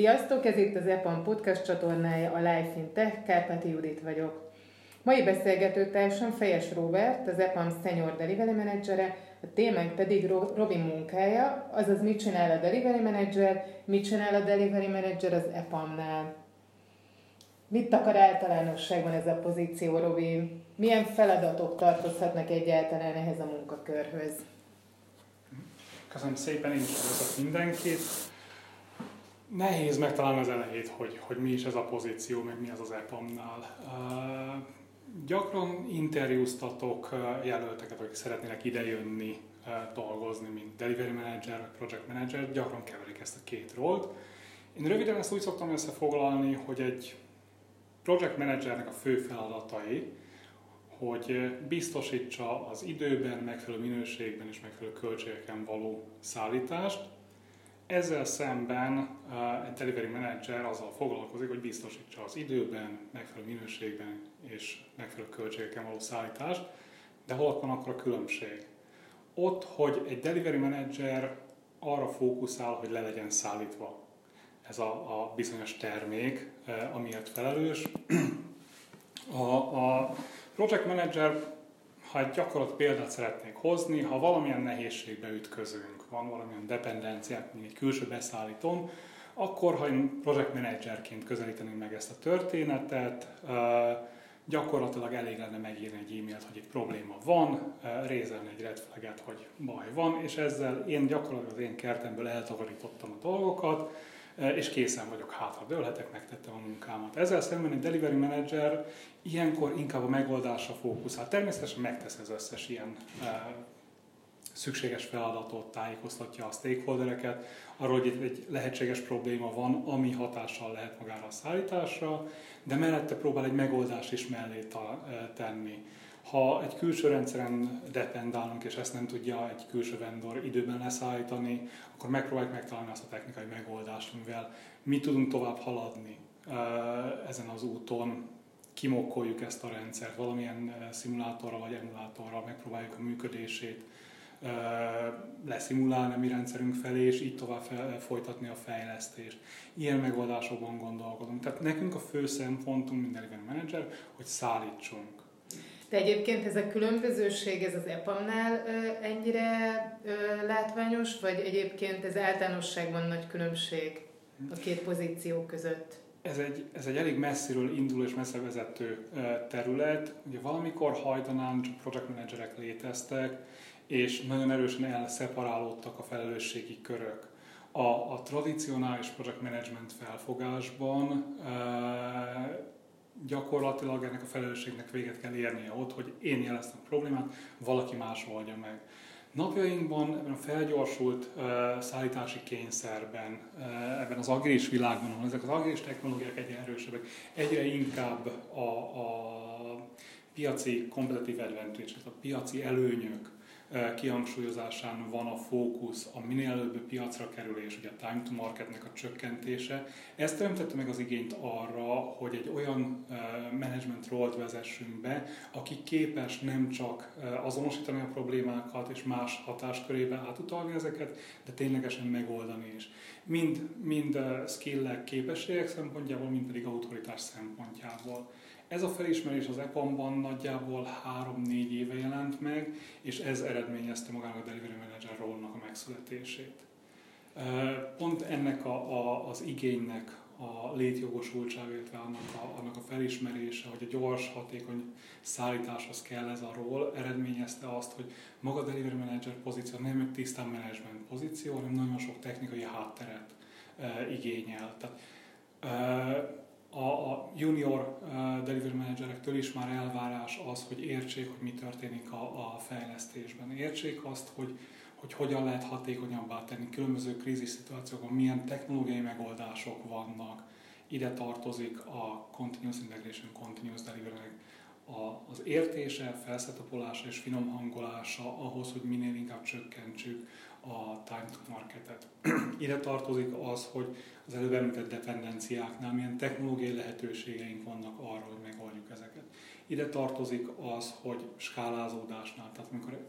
Sziasztok, ez itt az EPAM podcast csatornája, a Life in Tech, Kárpáti Judit vagyok. Mai beszélgetőtársam Fejes Robert, az EPAM Senior Delivery Managere, a témánk pedig Robin munkája, azaz mit csinál a Delivery Manager, mit csinál a Delivery Manager az EPAM-nál. Mit akar általánosságban ez a pozíció, Robin? Milyen feladatok tartozhatnak egyáltalán ehhez a munkakörhöz? Köszönöm szépen, én is mindenkit. Nehéz megtalálni az elejét, hogy, hogy mi is ez a pozíció, meg mi az az EPAM-nál. Gyakran interjúztatok jelölteket, akik szeretnének idejönni dolgozni, mint delivery manager vagy project manager, gyakran keverik ezt a két rólt. Én röviden ezt úgy szoktam összefoglalni, hogy egy project managernek a fő feladatai, hogy biztosítsa az időben, megfelelő minőségben és megfelelő költségeken való szállítást. Ezzel szemben egy delivery manager azzal foglalkozik, hogy biztosítsa az időben, megfelelő minőségben és megfelelő költségeken való szállítást. De hol van akkor a különbség? Ott, hogy egy delivery manager arra fókuszál, hogy le legyen szállítva ez a, a bizonyos termék, amiért felelős. A, a project manager, ha egy gyakorlat példát szeretnék hozni, ha valamilyen nehézségbe ütközünk, van valamilyen dependenciák, mint egy külső beszállítón, akkor, ha én project managerként közelíteném meg ezt a történetet, gyakorlatilag elég lenne megírni egy e-mailt, hogy egy probléma van, rézelni egy red flaget, hogy baj van, és ezzel én gyakorlatilag az én kertemből eltakarítottam a dolgokat, és készen vagyok, hátra dőlhetek, megtettem a munkámat. Ezzel szemben egy delivery manager ilyenkor inkább a megoldásra fókuszál. Természetesen megtesz az összes ilyen szükséges feladatot, tájékoztatja a stakeholdereket arról, hogy egy lehetséges probléma van, ami hatással lehet magára a szállításra, de mellette próbál egy megoldást is mellé tenni. Ha egy külső rendszeren dependálunk, és ezt nem tudja egy külső vendor időben leszállítani, akkor megpróbáljuk megtalálni azt a technikai megoldást, amivel mi tudunk tovább haladni ezen az úton, kimokkoljuk ezt a rendszert, valamilyen szimulátorral vagy emulátorral megpróbáljuk a működését leszimulálni a mi rendszerünk felé, és így tovább folytatni a fejlesztést. Ilyen megoldásokban gondolkodunk. Tehát nekünk a fő szempontunk, mint Delivery Manager, hogy szállítsunk. De egyébként ez a különbözőség, ez az EPAM-nál ennyire látványos, vagy egyébként ez általánosságban nagy különbség a két pozíció között? Ez egy, ez egy elég messziről induló és messze vezető terület. Ugye valamikor hajdanán csak project managerek léteztek, és nagyon erősen elszeparálódtak a felelősségi körök. A, a tradicionális project management felfogásban gyakorlatilag ennek a felelősségnek véget kell érnie ott, hogy én jeleztem a problémát, valaki más oldja meg. Napjainkban ebben a felgyorsult uh, szállítási kényszerben, uh, ebben az agilis világban, ahol ezek az agilis technológiák egyre erősebbek, egyre inkább a, a piaci competitive advantage, a piaci előnyök kihangsúlyozásán van a fókusz, a minél előbb piacra kerülés, ugye a time to marketnek a csökkentése. Ez teremtette meg az igényt arra, hogy egy olyan management role vezessünk be, aki képes nem csak azonosítani a problémákat és más hatáskörébe átutalni ezeket, de ténylegesen megoldani is. Mind, mind skill képességek szempontjából, mind pedig autoritás szempontjából. Ez a felismerés az EPAM-ban nagyjából 3-4 éve jelent meg, és ez eredményezte magának a Delivery Manager role a megszületését. Pont ennek a, a, az igénynek a létjogosultsága, illetve annak a, annak a felismerése, hogy a gyors, hatékony szállításhoz kell ez a ról, eredményezte azt, hogy maga a Delivery Manager pozíció nem egy tisztán management pozíció, hanem nagyon sok technikai hátteret e, igényel. Tehát, e, a, a junior uh, delivery managerektől is már elvárás az, hogy értsék, hogy mi történik a, a fejlesztésben. Értsék azt, hogy, hogy hogyan lehet hatékonyabbá tenni különböző krízis szituációkban, milyen technológiai megoldások vannak. Ide tartozik a Continuous Integration, Continuous Delivery az értése, felszetapolása és finom hangolása ahhoz, hogy minél inkább csökkentsük a time to marketet. Ide tartozik az, hogy az előbb említett dependenciáknál milyen technológiai lehetőségeink vannak arra, hogy megoldjuk ezeket. Ide tartozik az, hogy skálázódásnál, tehát amikor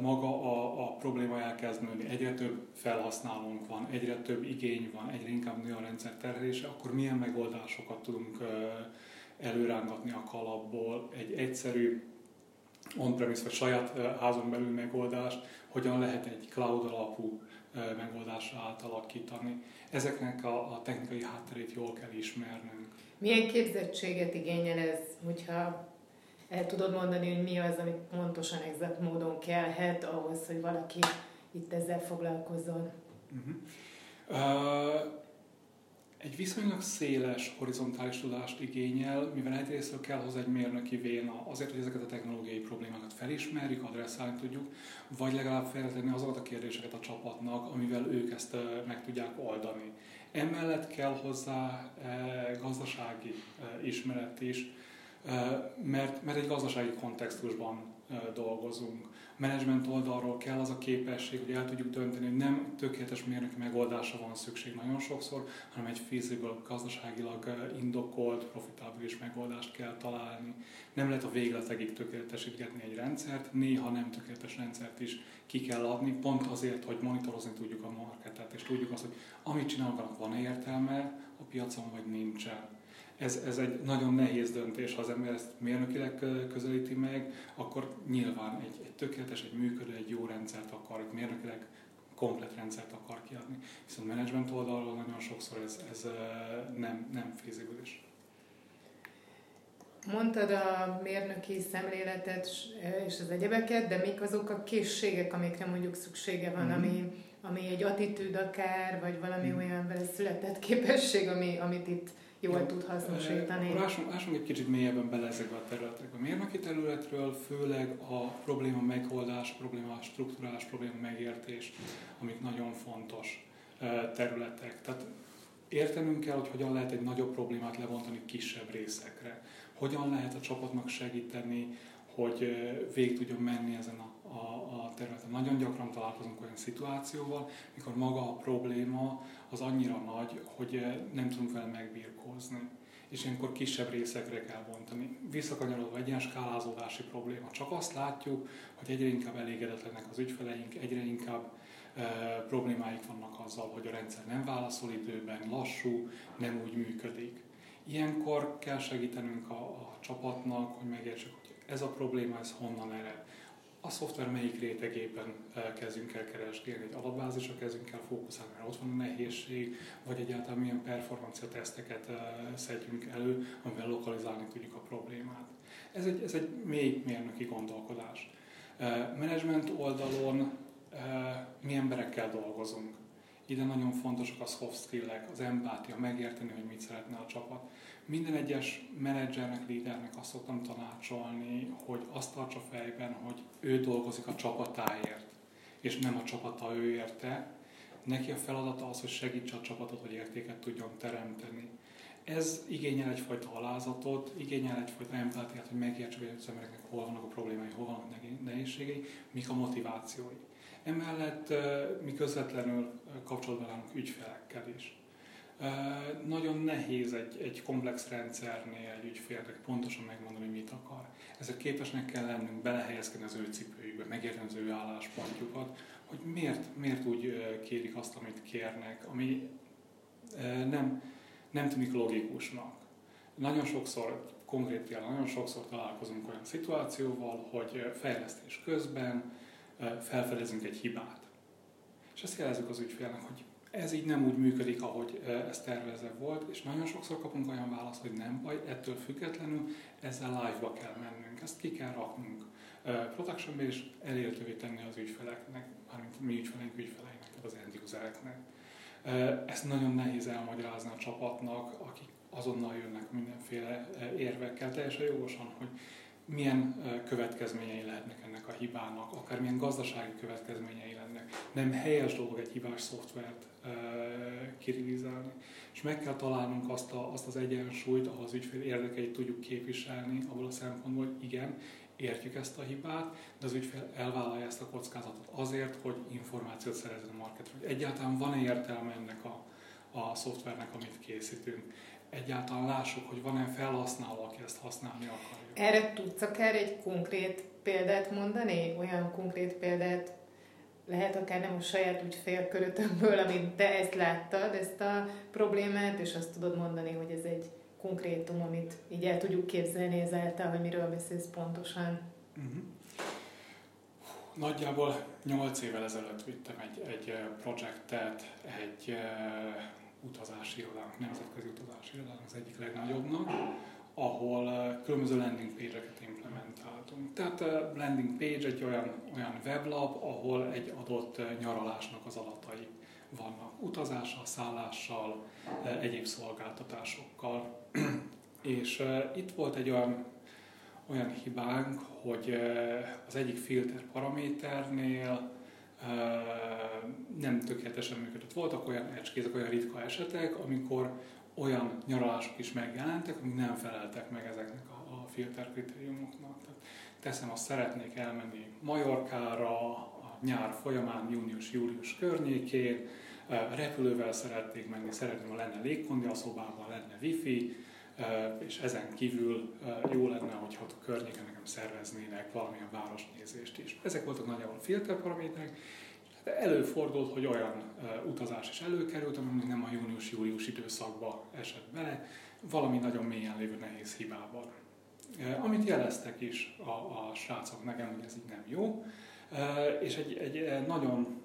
maga a, a probléma elkezd nőni, egyre több felhasználónk van, egyre több igény van, egyre inkább nő a rendszer terhelése, akkor milyen megoldásokat tudunk előrángatni a kalapból, egy egyszerű on-premise vagy saját házon belül megoldást, hogyan lehet egy cloud alapú megoldásra átalakítani. Ezeknek a, a technikai hátterét jól kell ismernünk. Milyen képzettséget igényel ez, hogyha el tudod mondani, hogy mi az, amit pontosan exakt módon kellhet ahhoz, hogy valaki itt ezzel foglalkozzon? Uh-huh. Uh, egy viszonylag széles horizontális tudást igényel, mivel egyrészt kell hozzá egy mérnöki véna, azért, hogy ezeket a technológiai problémákat felismerjük, adresszálni tudjuk, vagy legalább feltenni azokat a kérdéseket a csapatnak, amivel ők ezt meg tudják oldani. Emellett kell hozzá gazdasági ismeret is, mert, mert egy gazdasági kontextusban dolgozunk menedzsment oldalról kell az a képesség, hogy el tudjuk dönteni, hogy nem tökéletes mérnöki megoldásra van szükség nagyon sokszor, hanem egy feasible, gazdaságilag indokolt, profitábilis megoldást kell találni. Nem lehet a végletekig tökéletesítgetni egy rendszert, néha nem tökéletes rendszert is ki kell adni, pont azért, hogy monitorozni tudjuk a marketet, és tudjuk azt, hogy amit csinálnak, van értelme a piacon, vagy nincsen ez, ez egy nagyon nehéz döntés, ha az ember ezt mérnökileg közelíti meg, akkor nyilván egy, egy tökéletes, egy működő, egy jó rendszert akar, egy mérnökileg komplet rendszert akar kiadni. Viszont management oldalról nagyon sokszor ez, ez nem, nem fizibilis. Mondtad a mérnöki szemléletet és az egyebeket, de mik azok a készségek, amikre mondjuk szüksége van, mm. ami, ami egy attitűd akár, vagy valami mm. olyan vele született képesség, ami, amit itt jól tud hasznosítani. Akkor lássunk, lássunk egy kicsit mélyebben bele ezekbe a területekbe. A mérnöki területről főleg a probléma megoldás, probléma struktúrálás, probléma megértés, amik nagyon fontos területek. Tehát értenünk kell, hogy hogyan lehet egy nagyobb problémát lebontani kisebb részekre. Hogyan lehet a csapatnak segíteni, hogy végig tudjon menni ezen a, a, a területen. Nagyon gyakran találkozunk olyan szituációval, mikor maga a probléma az annyira nagy, hogy nem tudunk vele megbírkózni és ilyenkor kisebb részekre kell bontani. Visszakanyarodva egy ilyen skálázódási probléma. Csak azt látjuk, hogy egyre inkább elégedetlenek az ügyfeleink, egyre inkább e, problémáik vannak azzal, hogy a rendszer nem válaszol időben, lassú, nem úgy működik. Ilyenkor kell segítenünk a, a csapatnak, hogy megértsük, hogy ez a probléma, ez honnan ered a szoftver melyik rétegében eh, kezdünk el keresgélni, egy adatbázisra kezdünk el fókuszálni, mert ott van a nehézség, vagy egyáltalán milyen performancia teszteket eh, szedjünk elő, amivel lokalizálni tudjuk a problémát. Ez egy, ez egy mély mérnöki gondolkodás. Eh, management oldalon mi emberekkel dolgozunk. Ide nagyon fontosak a soft skill-ek, az empátia, megérteni, hogy mit szeretne a csapat. Minden egyes menedzsernek, lídernek azt szoktam tanácsolni, hogy azt tartsa fejben, hogy ő dolgozik a csapatáért, és nem a csapata ő érte. Neki a feladata az, hogy segítse a csapatot, hogy értéket tudjon teremteni. Ez igényel egyfajta alázatot, igényel egyfajta empátiát, hogy megértsük, hogy az embereknek hol vannak a problémái, hol vannak nehézségei, mik a motivációi. Emellett mi közvetlenül kapcsolatban állunk ügyfelekkel is. Nagyon nehéz egy, egy komplex rendszernél egy ügyfélnek pontosan megmondani, mit akar. Ezek képesnek kell lennünk belehelyezkedni az ő cipőjükbe, megérteni az ő álláspontjukat, hogy miért, miért úgy kérik azt, amit kérnek, ami nem, nem tűnik logikusnak. Nagyon sokszor, konkrét például, nagyon sokszor találkozunk olyan szituációval, hogy fejlesztés közben felfedezünk egy hibát. És ezt jelezzük az ügyfélnek, hogy ez így nem úgy működik, ahogy ez tervezve volt, és nagyon sokszor kapunk olyan választ, hogy nem baj, ettől függetlenül ezzel live-ba kell mennünk, ezt ki kell raknunk productionbe, és elérhetővé tenni az ügyfeleknek, mármint mi ügyfeleink ügyfeleinek, az end usereknek. Ezt nagyon nehéz elmagyarázni a csapatnak, akik azonnal jönnek mindenféle érvekkel, teljesen jogosan, hogy milyen következményei lehetnek ennek a hibának, akár milyen gazdasági következményei lennek. Nem helyes dolog egy hibás szoftvert kirilizálni. És meg kell találnunk azt, a, azt az egyensúlyt, ahol az ügyfél érdekeit tudjuk képviselni, abból a szempontból, hogy igen, értjük ezt a hibát, de az ügyfél elvállalja ezt a kockázatot azért, hogy információt szerezzen a marketről. Egyáltalán van-e értelme ennek a, a szoftvernek, amit készítünk. Egyáltalán lássuk, hogy van-e felhasználó, aki ezt használni akar. Erre tudsz akár egy konkrét példát mondani? Olyan konkrét példát, lehet akár nem a saját ügyfélkörötökből, amit te ezt láttad, ezt a problémát, és azt tudod mondani, hogy ez egy konkrétum, amit így el tudjuk képzelni ezáltal, hogy miről beszélsz pontosan. Uh-huh. Nagyjából 8 évvel ezelőtt vittem egy, egy projektet egy utazási irodának, nemzetközi utazási irodának, az egyik legnagyobbnak, ahol uh, különböző landing page-eket implementáltunk. Tehát uh, landing page egy olyan, olyan weblap, ahol egy adott uh, nyaralásnak az adatai vannak. Utazással, szállással, egyéb szolgáltatásokkal. És itt volt egy olyan olyan hibánk, hogy az egyik filter paraméternél nem tökéletesen működött. Voltak olyan ecskézek, olyan ritka esetek, amikor olyan nyaralások is megjelentek, amik nem feleltek meg ezeknek a, a filter kritériumoknak. Tehát teszem, azt szeretnék elmenni Majorkára a nyár folyamán, június-július környékén, repülővel szeretnék menni, szeretném, ha lenne légkondi a szobában, lenne wifi, és ezen kívül jó lenne, hogyha a környéken nekem szerveznének valamilyen városnézést is. Ezek voltak nagyjából filterparaméterek, de előfordult, hogy olyan utazás is előkerült, ami nem a június-július időszakba esett bele, valami nagyon mélyen lévő nehéz hibával. Amit jeleztek is a, a srácok nekem, hogy ez így nem jó, és egy, egy nagyon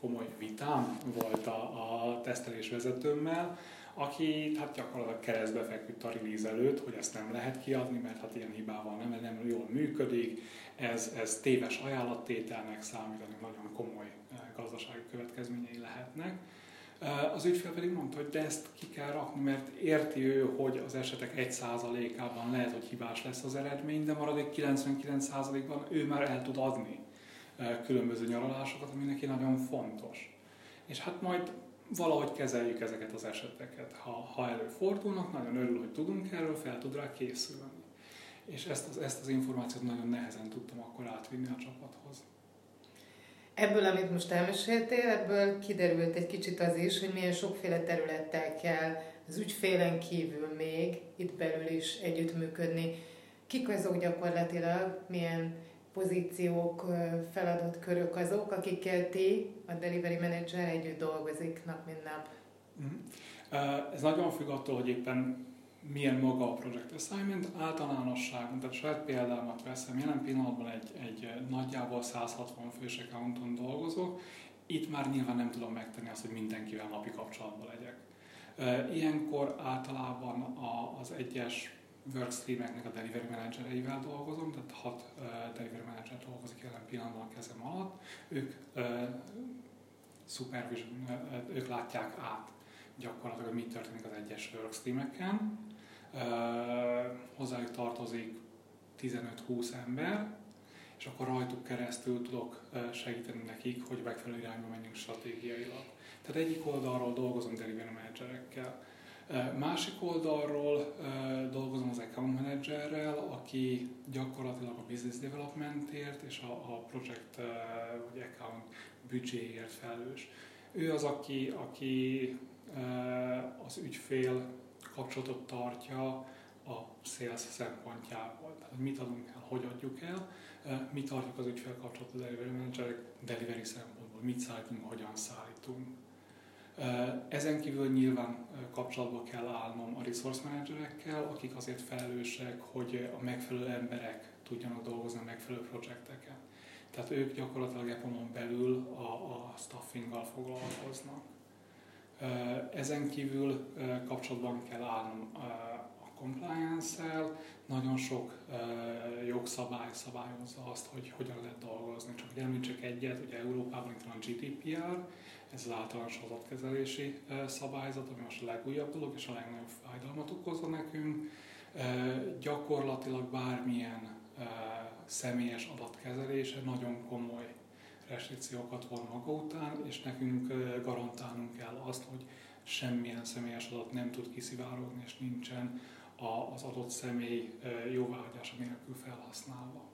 komoly vitám volt a, a tesztelés vezetőmmel, aki hát gyakorlatilag keresztbe feküdt a release előtt, hogy ezt nem lehet kiadni, mert hát ilyen hibával nem, nem jól működik, ez, ez téves ajánlattételnek számít, nagyon komoly eh, gazdasági következményei lehetnek. Eh, az ügyfél pedig mondta, hogy de ezt ki kell rakni, mert érti ő, hogy az esetek 1%-ában lehet, hogy hibás lesz az eredmény, de maradék 99%-ban ő már el tud adni eh, különböző nyaralásokat, ami neki nagyon fontos. És hát majd valahogy kezeljük ezeket az eseteket. Ha, ha előfordulnak, nagyon örül, hogy tudunk erről, fel tud rá készülni. És ezt az, ezt az információt nagyon nehezen tudtam akkor átvinni a csapathoz. Ebből, amit most elmeséltél, ebből kiderült egy kicsit az is, hogy milyen sokféle területtel kell az ügyfélen kívül még itt belül is együttműködni. Kik azok gyakorlatilag, milyen pozíciók, feladatkörök azok, akikkel ti, a delivery manager együtt dolgozik nap mint nap? Uh-huh. Ez nagyon függ attól, hogy éppen milyen maga a project assignment. Általánosságban, tehát saját példámat veszem, jelen pillanatban egy, egy nagyjából 160 fős accounton dolgozok, itt már nyilván nem tudom megtenni azt, hogy mindenkivel napi kapcsolatban legyek. Ilyenkor általában az egyes workstreameknek a delivery managereivel dolgozom, tehát hat uh, delivery manager dolgozik jelen pillanatban a kezem alatt. Ők uh, supervision, uh, ők látják át gyakorlatilag, hogy mi történik az egyes workstreameken. Uh, hozzájuk tartozik 15-20 ember, és akkor rajtuk keresztül tudok segíteni nekik, hogy megfelelő irányba menjünk stratégiailag. Tehát egyik oldalról dolgozom delivery managerekkel, Másik oldalról dolgozom az account managerrel, aki gyakorlatilag a business developmentért és a, a project vagy account büdzséért felelős. Ő az, aki, aki az ügyfél kapcsolatot tartja a sales szempontjából. Tehát, hogy mit adunk el, hogy adjuk el, mit tartjuk az ügyfél kapcsolatot a delivery delivery szempontból, mit szállítunk, hogyan szállítunk. Ezen kívül nyilván kapcsolatba kell állnom a resource managerekkel, akik azért felelősek, hogy a megfelelő emberek tudjanak dolgozni a megfelelő projekteken. Tehát ők gyakorlatilag Apple-on belül a, a staffinggal foglalkoznak. Ezen kívül kapcsolatban kell állnom compliance-el, nagyon sok jogszabály szabályozza azt, hogy hogyan lehet dolgozni. Csak hogy említsek egyet, ugye Európában itt van a GDPR, ez az általános adatkezelési szabályzat, ami most a legújabb dolog és a legnagyobb fájdalmat okozza nekünk. Gyakorlatilag bármilyen személyes adatkezelése nagyon komoly restrikciókat von maga után, és nekünk garantálnunk kell azt, hogy semmilyen személyes adat nem tud kiszivárogni, és nincsen az adott személy jóváhagyása nélkül felhasználva.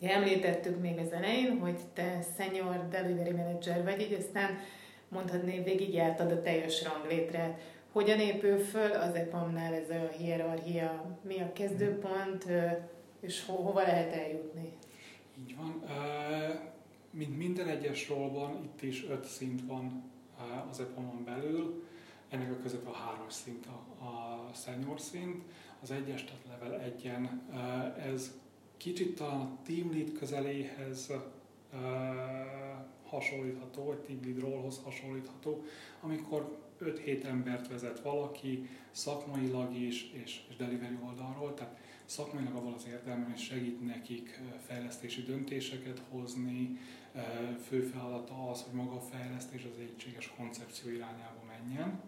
Ja, említettük még az elején, hogy te senior delivery manager vagy, így aztán mondhatni, végigjártad a teljes ranglétrát. hogyan épül föl az EPAM-nál ez a hierarchia, mi a kezdőpont, és ho- hova lehet eljutni? Így van. Mint minden egyes rollban, itt is öt szint van az EPAM-on belül. Ennek a között a hármas szint a, a senior szint. Az egyes, tehát level 1-en, ez kicsit talán a team lead közeléhez hasonlítható, vagy team lead rollhoz hasonlítható, amikor 5-7 embert vezet valaki, szakmailag is, és, és delivery oldalról, tehát szakmailag avval az értelmen, és segít nekik fejlesztési döntéseket hozni, fő feladata az, hogy maga a fejlesztés az egységes koncepció irányába menjen,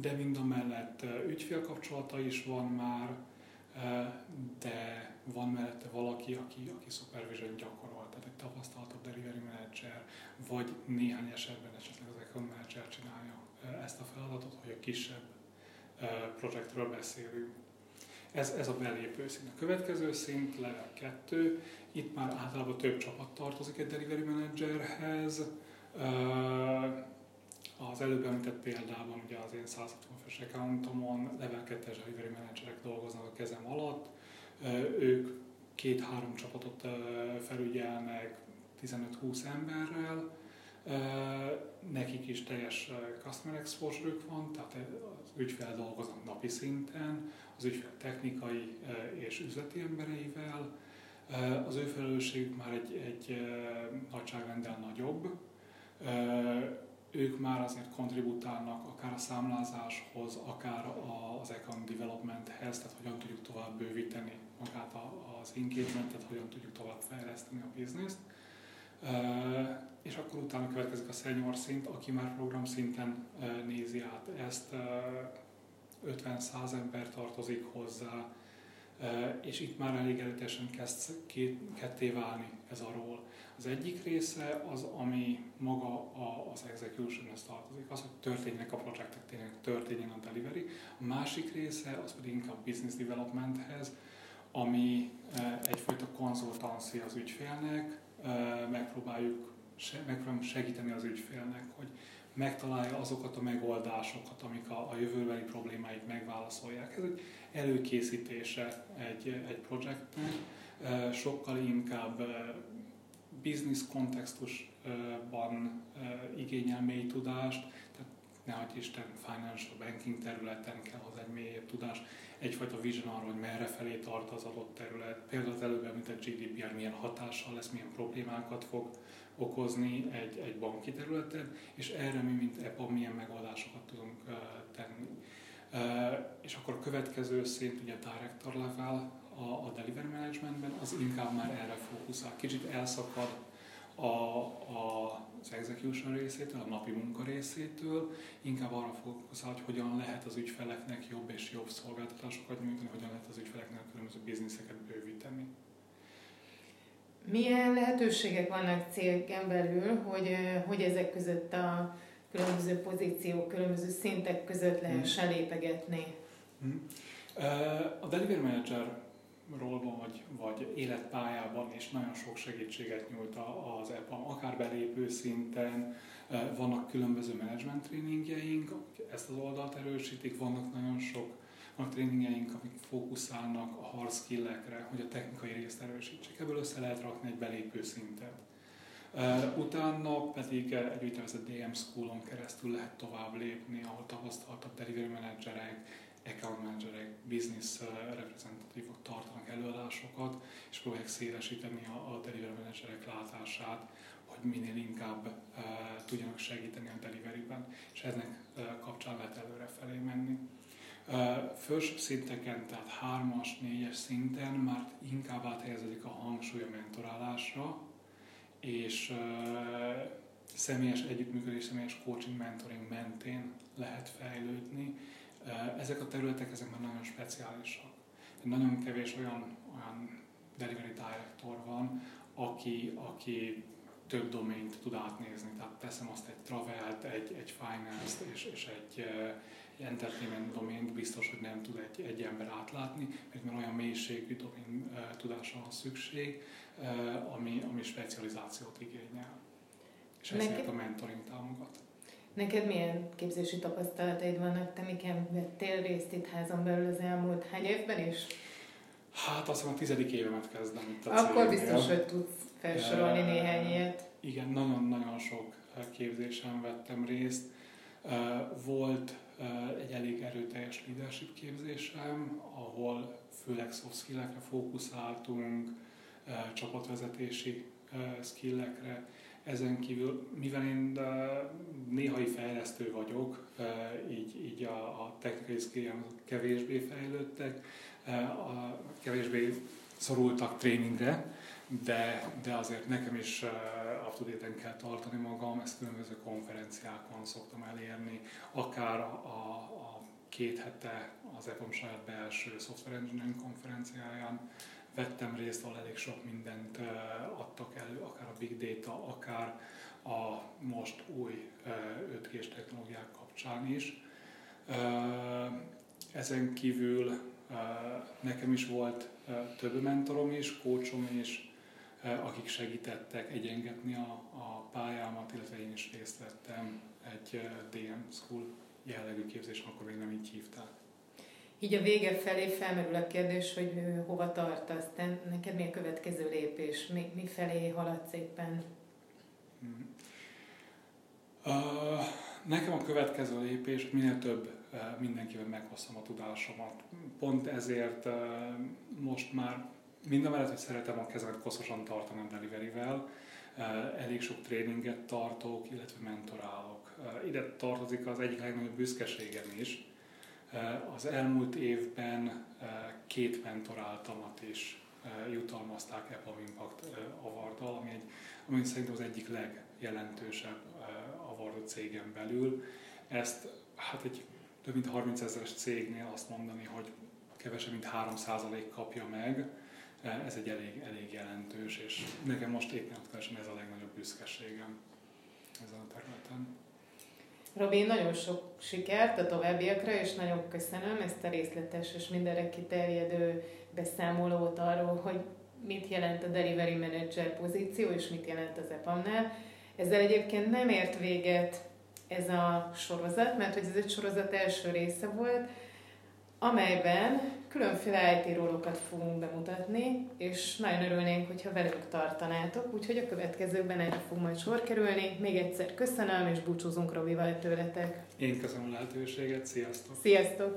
de mind a mellett ügyfélkapcsolata is van már, de van mellette valaki, aki, aki supervision gyakorol, tehát egy tapasztaltabb delivery manager, vagy néhány esetben esetleg az account manager csinálja ezt a feladatot, hogy a kisebb projektről beszélünk. Ez, ez a belépő szint. A következő szint, level 2, itt már általában több csapat tartozik egy delivery managerhez. Az előbb említett példában ugye az én 160 fős accountomon level 2-es delivery managerek dolgoznak a kezem alatt. Ők két-három csapatot felügyelnek 15-20 emberrel, nekik is teljes customer exposure van, tehát az ügyfel dolgoznak napi szinten, az ügyfél technikai és üzleti embereivel. Az ő felelősség már egy, egy nagyságrendel nagyobb. Ők már azért kontributálnak akár a számlázáshoz, akár az account developmenthez, tehát hogyan tudjuk tovább bővíteni magát az engagementet, hogyan tudjuk tovább fejleszteni a bizniszt. És akkor utána következik a senior szint, aki már program szinten nézi át ezt 50-100 ember tartozik hozzá, és itt már elég erőteljesen kezd két, ketté válni ez a ról. Az egyik része az, ami maga az execution-hez tartozik, az, hogy történjenek a projektek, tényleg történjen a delivery. A másik része az pedig inkább business developmenthez, ami egyfajta konzultanci az ügyfélnek, megpróbáljuk, megpróbáljuk segíteni az ügyfélnek, hogy megtalálja azokat a megoldásokat, amik a, a jövőbeli problémáit megválaszolják. Ez egy előkészítése egy, egy projektnek, sokkal inkább business kontextusban igényel mély tudást, nehogy Isten financial banking területen kell hozzá egy mélyebb tudás, egyfajta vision arról, hogy merre felé tart az adott terület. Például az előbb említett GDPR milyen hatással lesz, milyen problémákat fog okozni egy, egy banki területen, és erre mi, mint EPA, milyen megoldásokat tudunk uh, tenni. Uh, és akkor a következő szint, ugye a director level a, a delivery managementben, az inkább már erre fókuszál. Kicsit elszakad a, a, az execution részétől, a napi munka részétől, inkább arra fókuszál, hogy hogyan lehet az ügyfeleknek jobb és jobb szolgáltatásokat nyújtani, hogyan lehet az ügyfeleknek különböző bizniszeket bővíteni. Milyen lehetőségek vannak cégen belül, hogy, hogy ezek között a különböző pozíciók, különböző szintek között lehessen hmm. lépegetni? Hmm. A delivery manager rólban vagy, vagy életpályában is nagyon sok segítséget nyújt az EPAM, akár belépő szinten, vannak különböző management tréningjeink, ezt az oldalt erősítik, vannak nagyon sok a tréningeink, amik fókuszálnak a hard skill-ekre, hogy a technikai részt erősítsék. Ebből össze lehet rakni egy belépő szintet. Utána pedig egy úgynevezett DM Schoolon keresztül lehet tovább lépni, ahol tapasztaltabb delivery managerek, account managerek, business reprezentatívok tartanak előadásokat, és próbálják szélesíteni a, a delivery managerek látását, hogy minél inkább uh, tudjanak segíteni a deliveryben, és eznek uh, kapcsán lehet előre felé menni. Fős szinteken, tehát hármas, négyes szinten már inkább áthelyeződik a hangsúly a mentorálásra, és személyes együttműködés, személyes coaching, mentoring mentén lehet fejlődni. Ezek a területek, ezek már nagyon speciálisak. Nagyon kevés olyan, olyan delivery director van, aki, aki több domént tud átnézni. Tehát teszem azt egy travelt, egy, egy finance-t és, és egy, entertainment domént biztos, hogy nem tud egy, egy ember átlátni, mert már olyan mélységű domén tudásra van szükség, ami, ami specializációt igényel. És ezért a mentoring támogat. Neked milyen képzési tapasztalataid vannak? Te miken vettél részt itt házon belül az elmúlt hány évben is? Hát azt hiszem a tizedik évemet kezdem itt a Akkor cégnél. biztos, hogy tudsz felsorolni e, néhány ilyet. Igen, nagyon-nagyon sok képzésen vettem részt. Volt egy elég erőteljes leadership képzésem, ahol főleg soft skill-ekre fókuszáltunk, csapatvezetési skillekre. Ezen kívül, mivel én néhai fejlesztő vagyok, így, így a, a technikai skilljem kevésbé fejlődtek, a kevésbé szorultak tréningre, de, de azért nekem is uh, up to kell tartani magam, ezt különböző konferenciákon szoktam elérni, akár a, a két hete az EPOM saját belső Software Engineering konferenciáján vettem részt, ahol elég sok mindent adtak elő, akár a Big Data, akár a most új uh, 5G-s technológiák kapcsán is. Ezen kívül Nekem is volt több mentorom is, kócsom is, akik segítettek egyengetni a, a pályámat, illetve én is részt vettem egy DM School jellegű képzésen, akkor még nem így hívták. Így a vége felé felmerül a kérdés, hogy hova tartasz, te, neked mi a következő lépés, mi, mi felé haladsz éppen? Uh, nekem a következő lépés, minél több mindenkivel meghozom a tudásomat. Pont ezért most már minden mellett, hogy szeretem a kezemet koszosan tartani a deliveryvel, elég sok tréninget tartok, illetve mentorálok. Ide tartozik az egyik legnagyobb büszkeségem is. Az elmúlt évben két mentoráltamat is jutalmazták Apple Impact award ami, egy, ami szerintem az egyik legjelentősebb award cégem belül. Ezt hát egy több mint 30 ezeres cégnél azt mondani, hogy kevesebb, mint 3% kapja meg, ez egy elég, elég jelentős, és nekem most éppen aktuálisan ez a legnagyobb büszkeségem ezen a területen. Robi, nagyon sok sikert a továbbiakra, és nagyon köszönöm ezt a részletes és mindenre kiterjedő beszámolót arról, hogy mit jelent a Delivery Manager pozíció, és mit jelent az EPAM-nál. Ezzel egyébként nem ért véget ez a sorozat, mert hogy ez egy sorozat első része volt, amelyben különféle IT rólokat fogunk bemutatni, és nagyon örülnénk, hogyha velünk tartanátok, úgyhogy a következőkben erre fog majd sor kerülni. Még egyszer köszönöm, és búcsúzunk Robival tőletek. Én köszönöm a lehetőséget, sziasztok! Sziasztok!